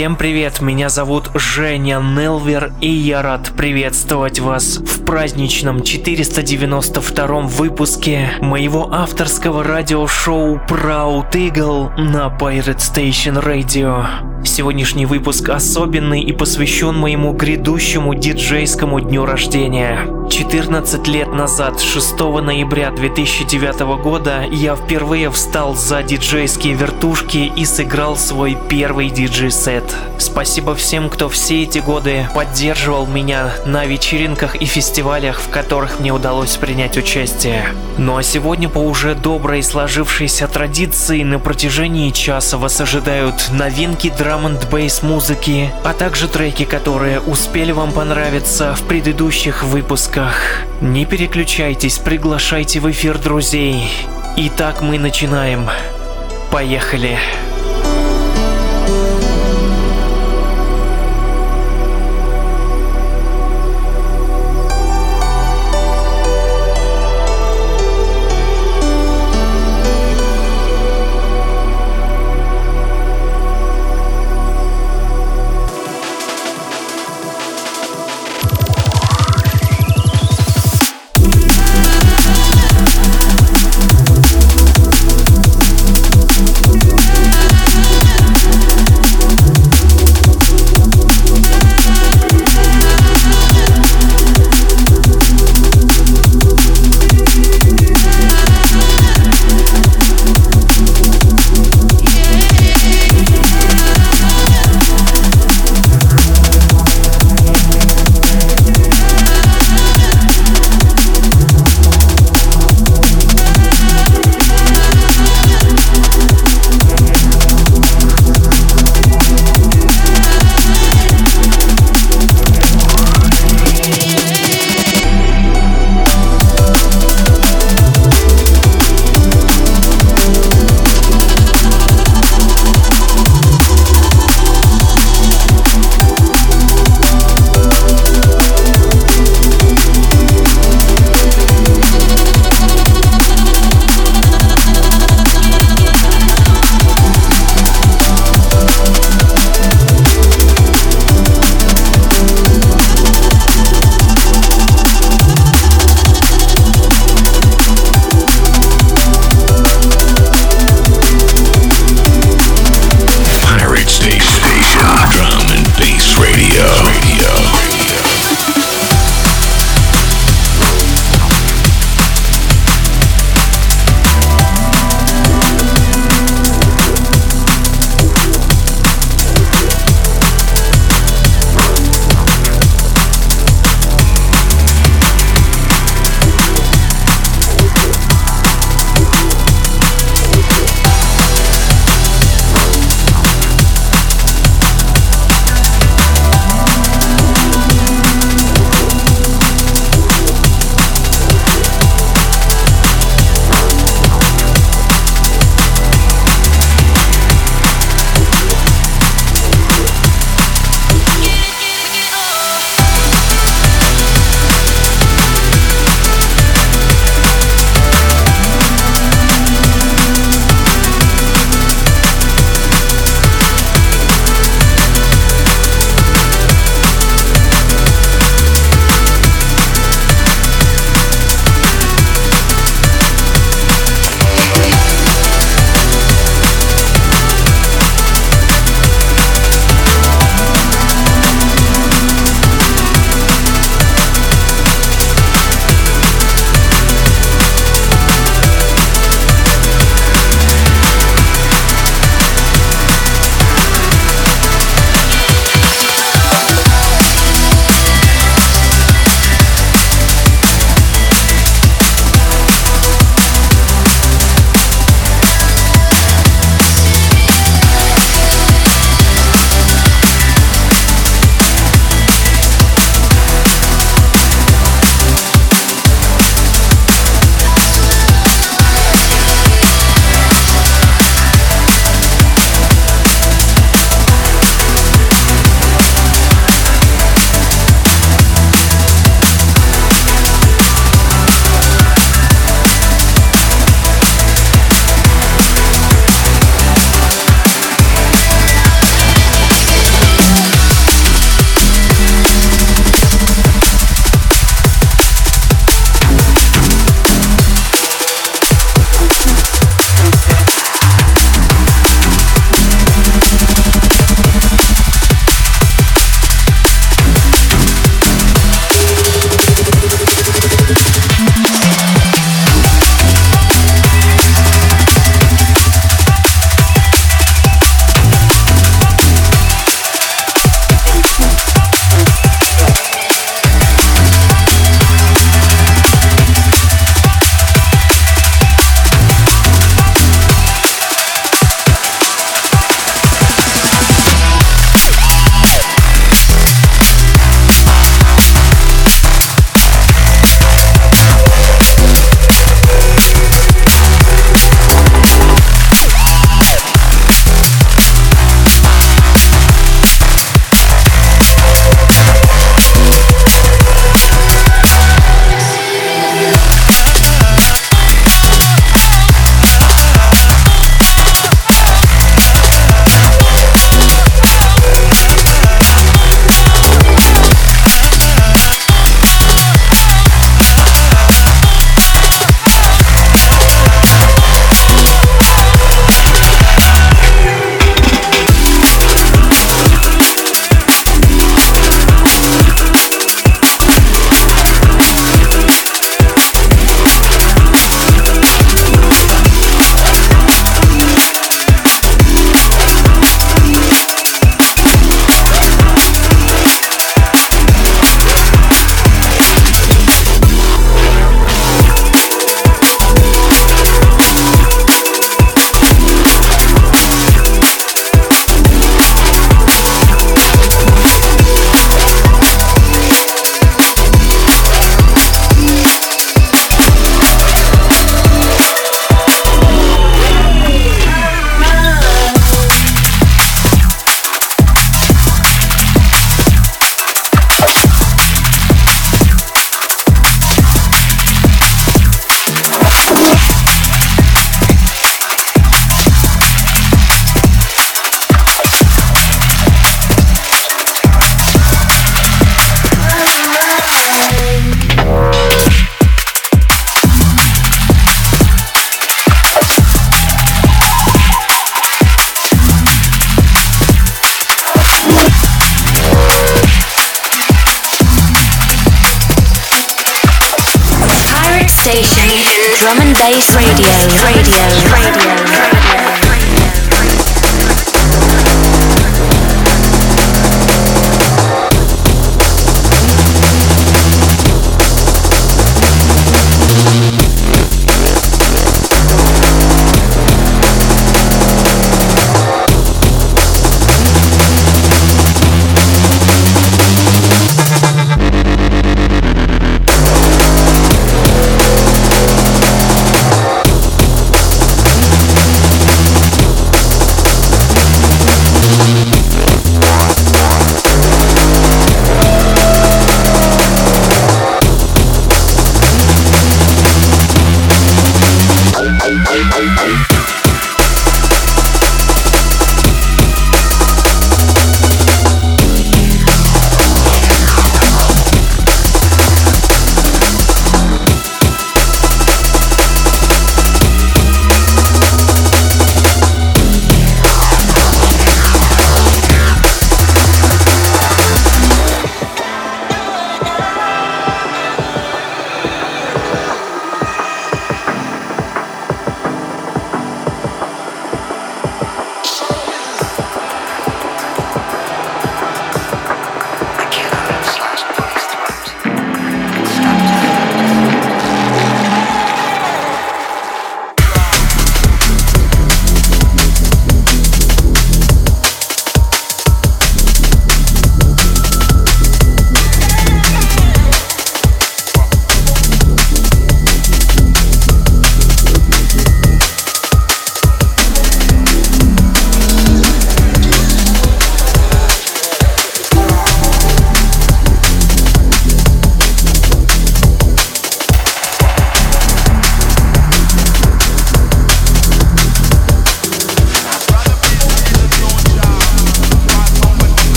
Всем привет, меня зовут Женя Нелвер, и я рад приветствовать вас в праздничном 492 выпуске моего авторского радиошоу Proud Eagle на Pirate Station Radio. Сегодняшний выпуск особенный и посвящен моему грядущему диджейскому дню рождения. 14 лет назад, 6 ноября 2009 года, я впервые встал за диджейские вертушки и сыграл свой первый диджей-сет. Спасибо всем, кто все эти годы поддерживал меня на вечеринках и фестивалях, в которых мне удалось принять участие. Ну а сегодня по уже доброй сложившейся традиции на протяжении часа вас ожидают новинки драм н бейс музыки, а также треки, которые успели вам понравиться в предыдущих выпусках. Не переключайтесь, приглашайте в эфир друзей. Итак, мы начинаем. Поехали. Thank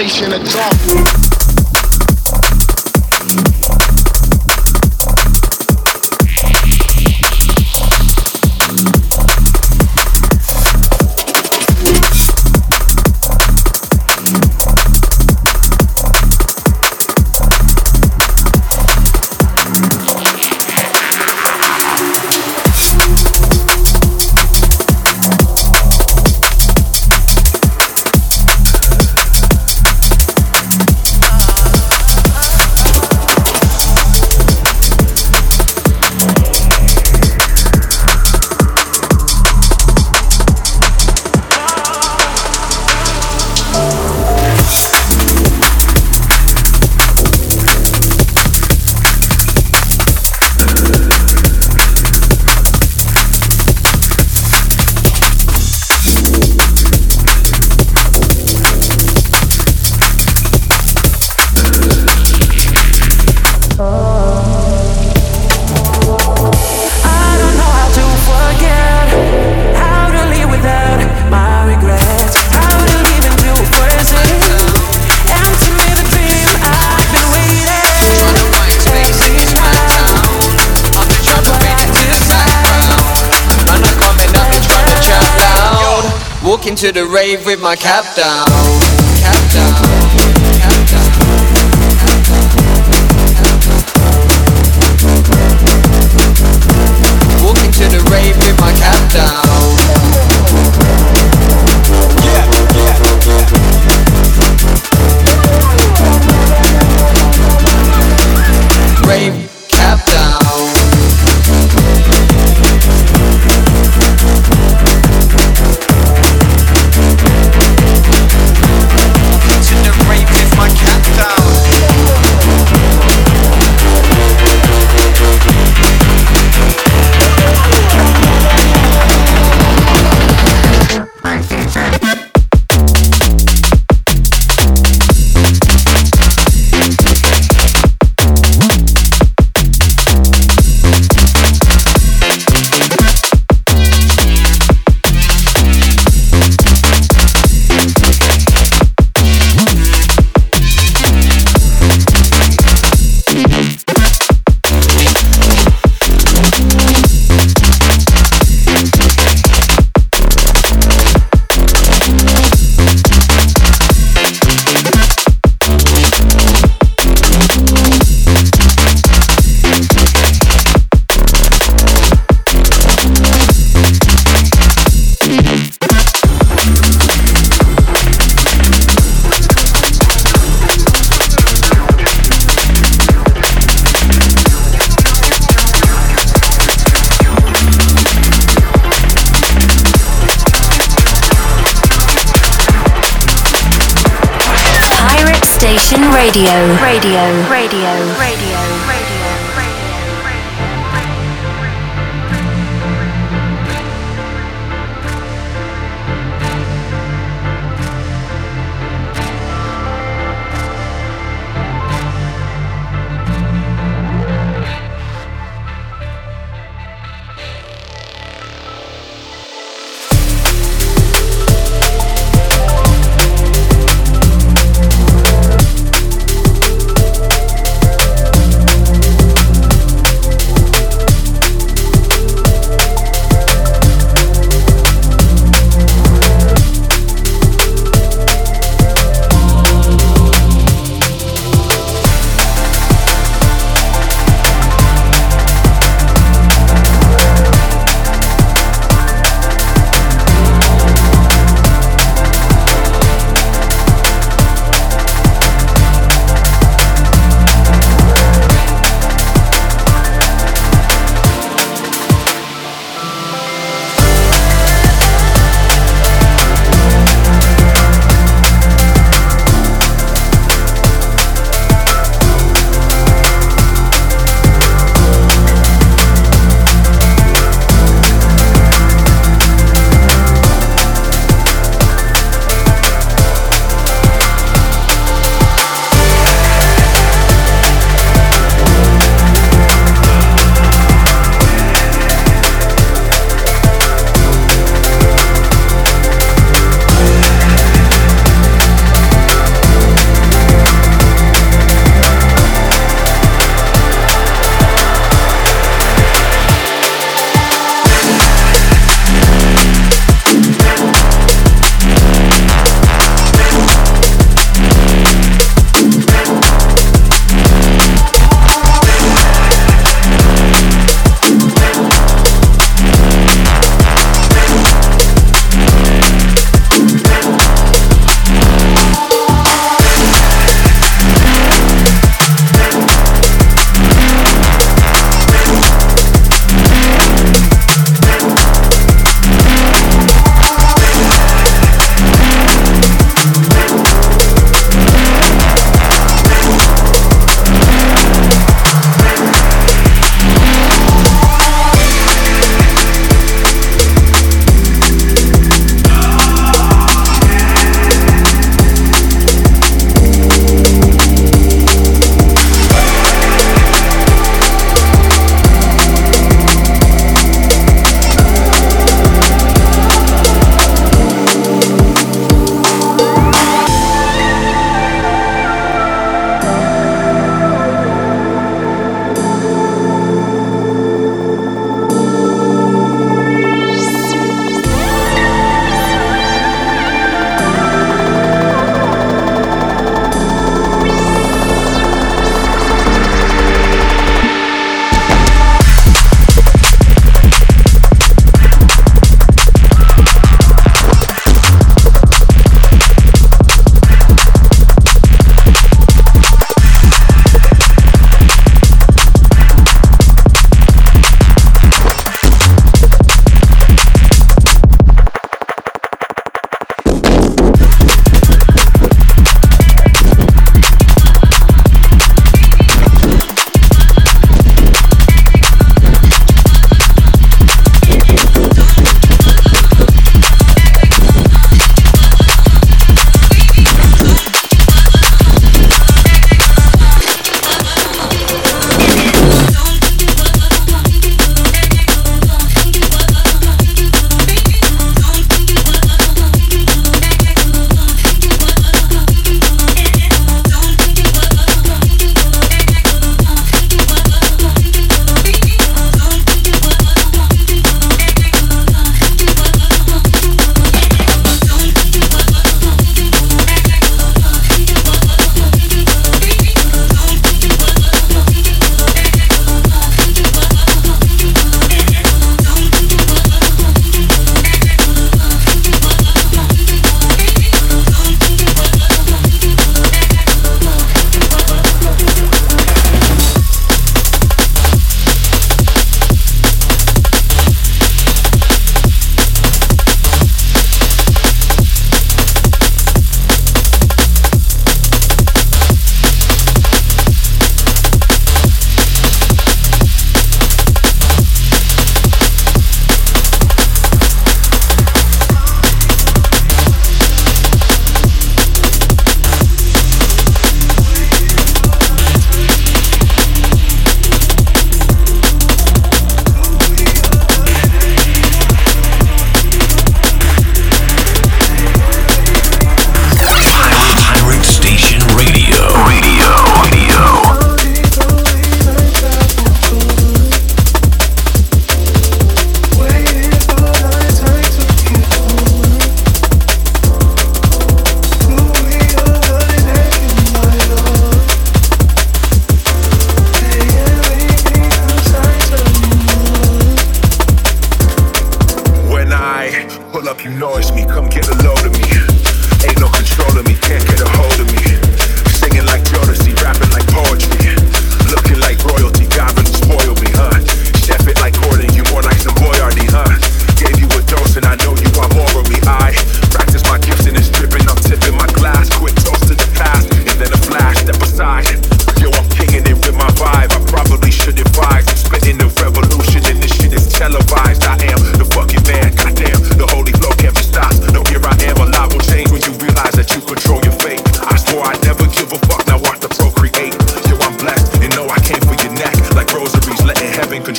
in a drama. Rave with my cap down.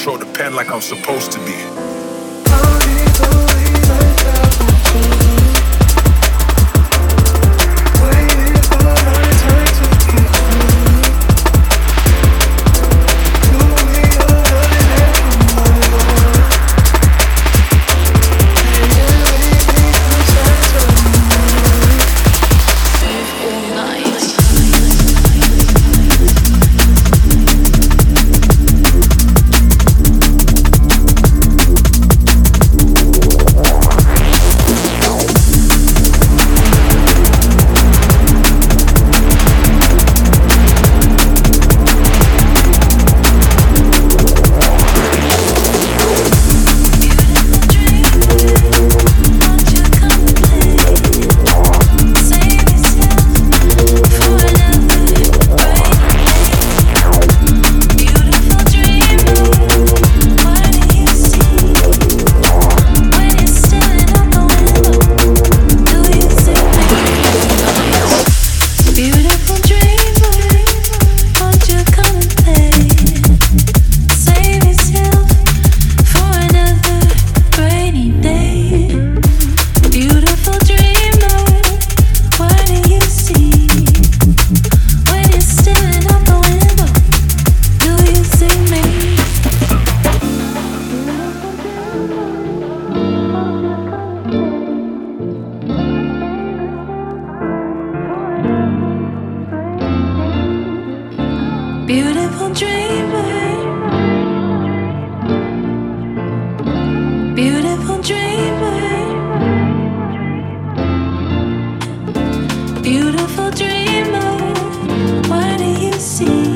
control the pen like I'm supposed to be. beautiful dreamer, what do you see?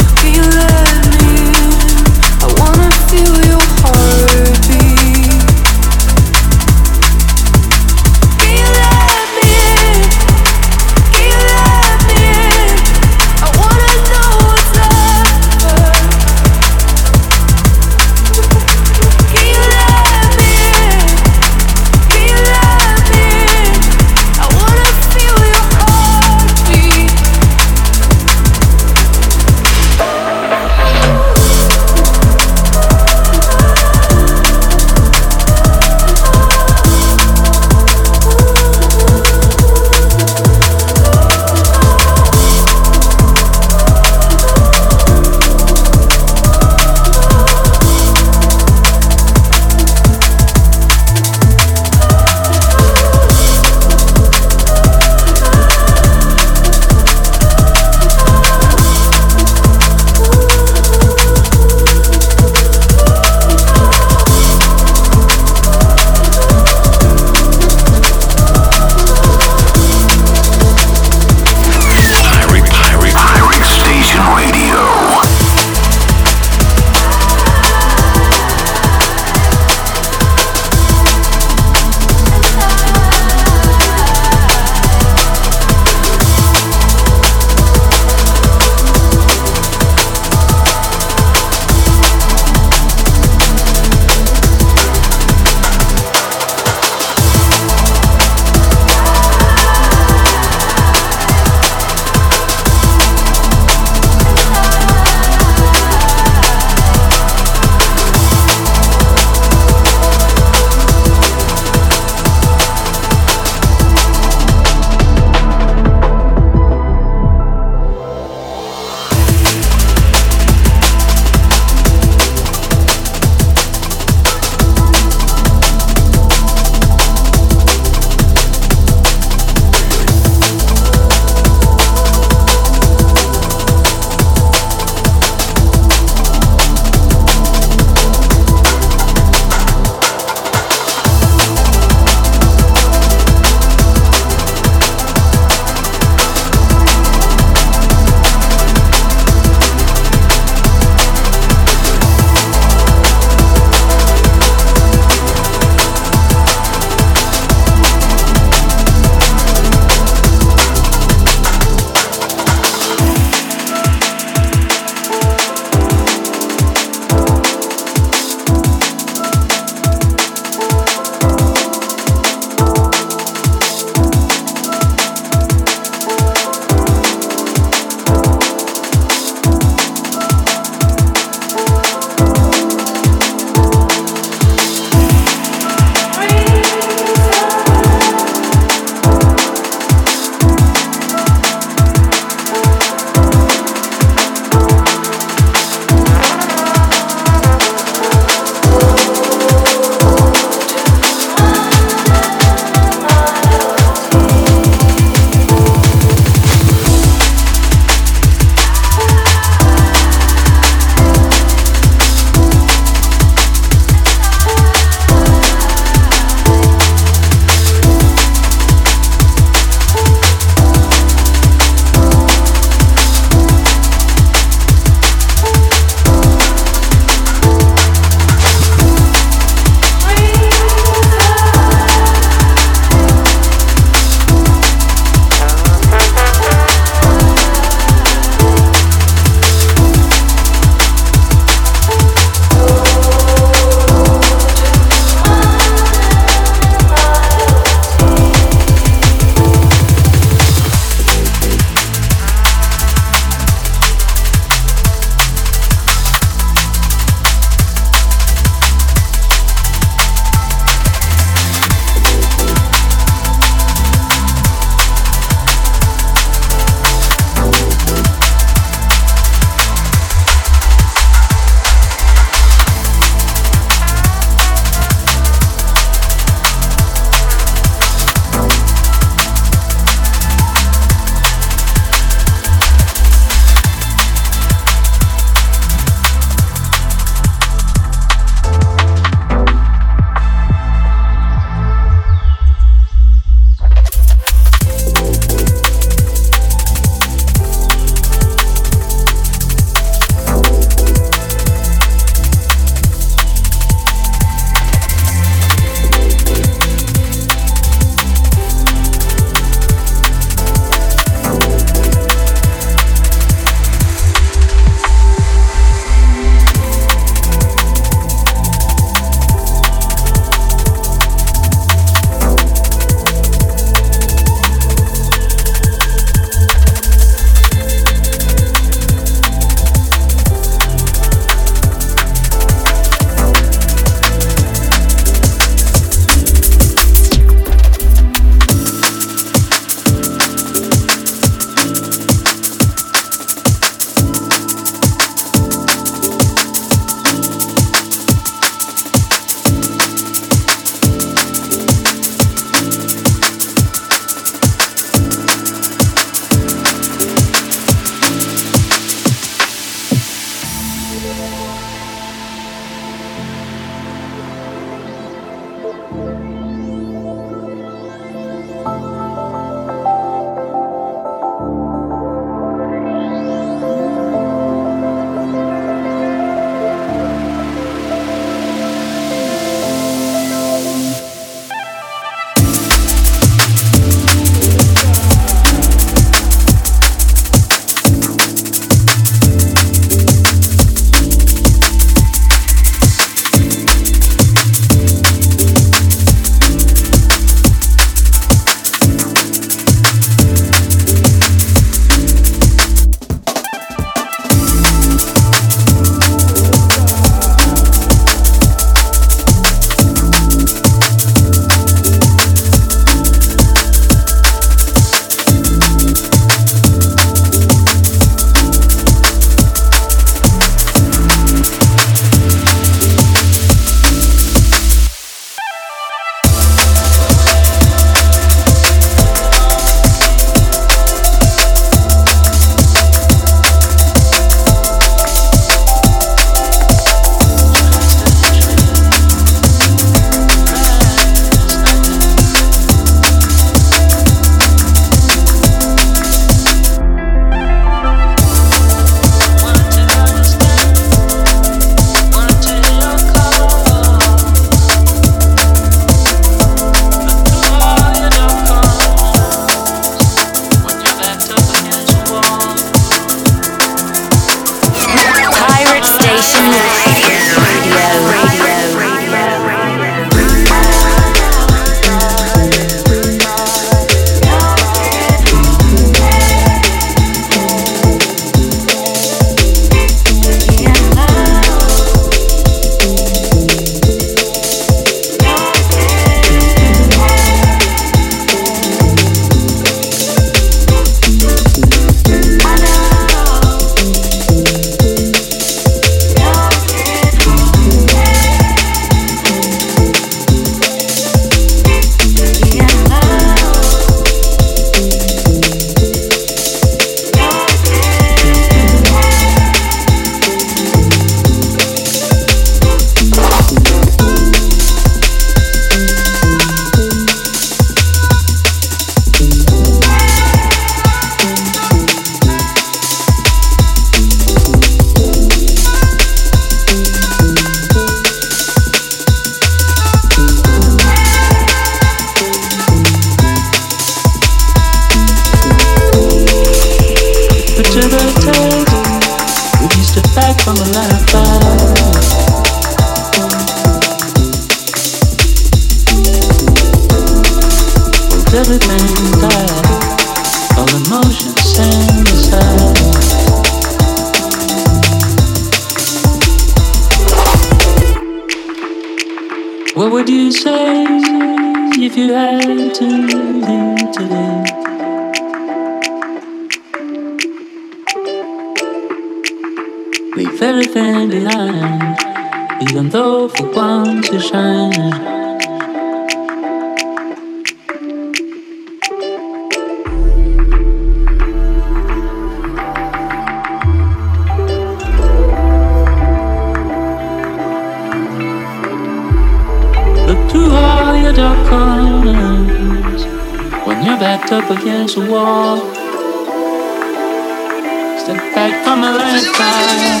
Step back from a lifetime.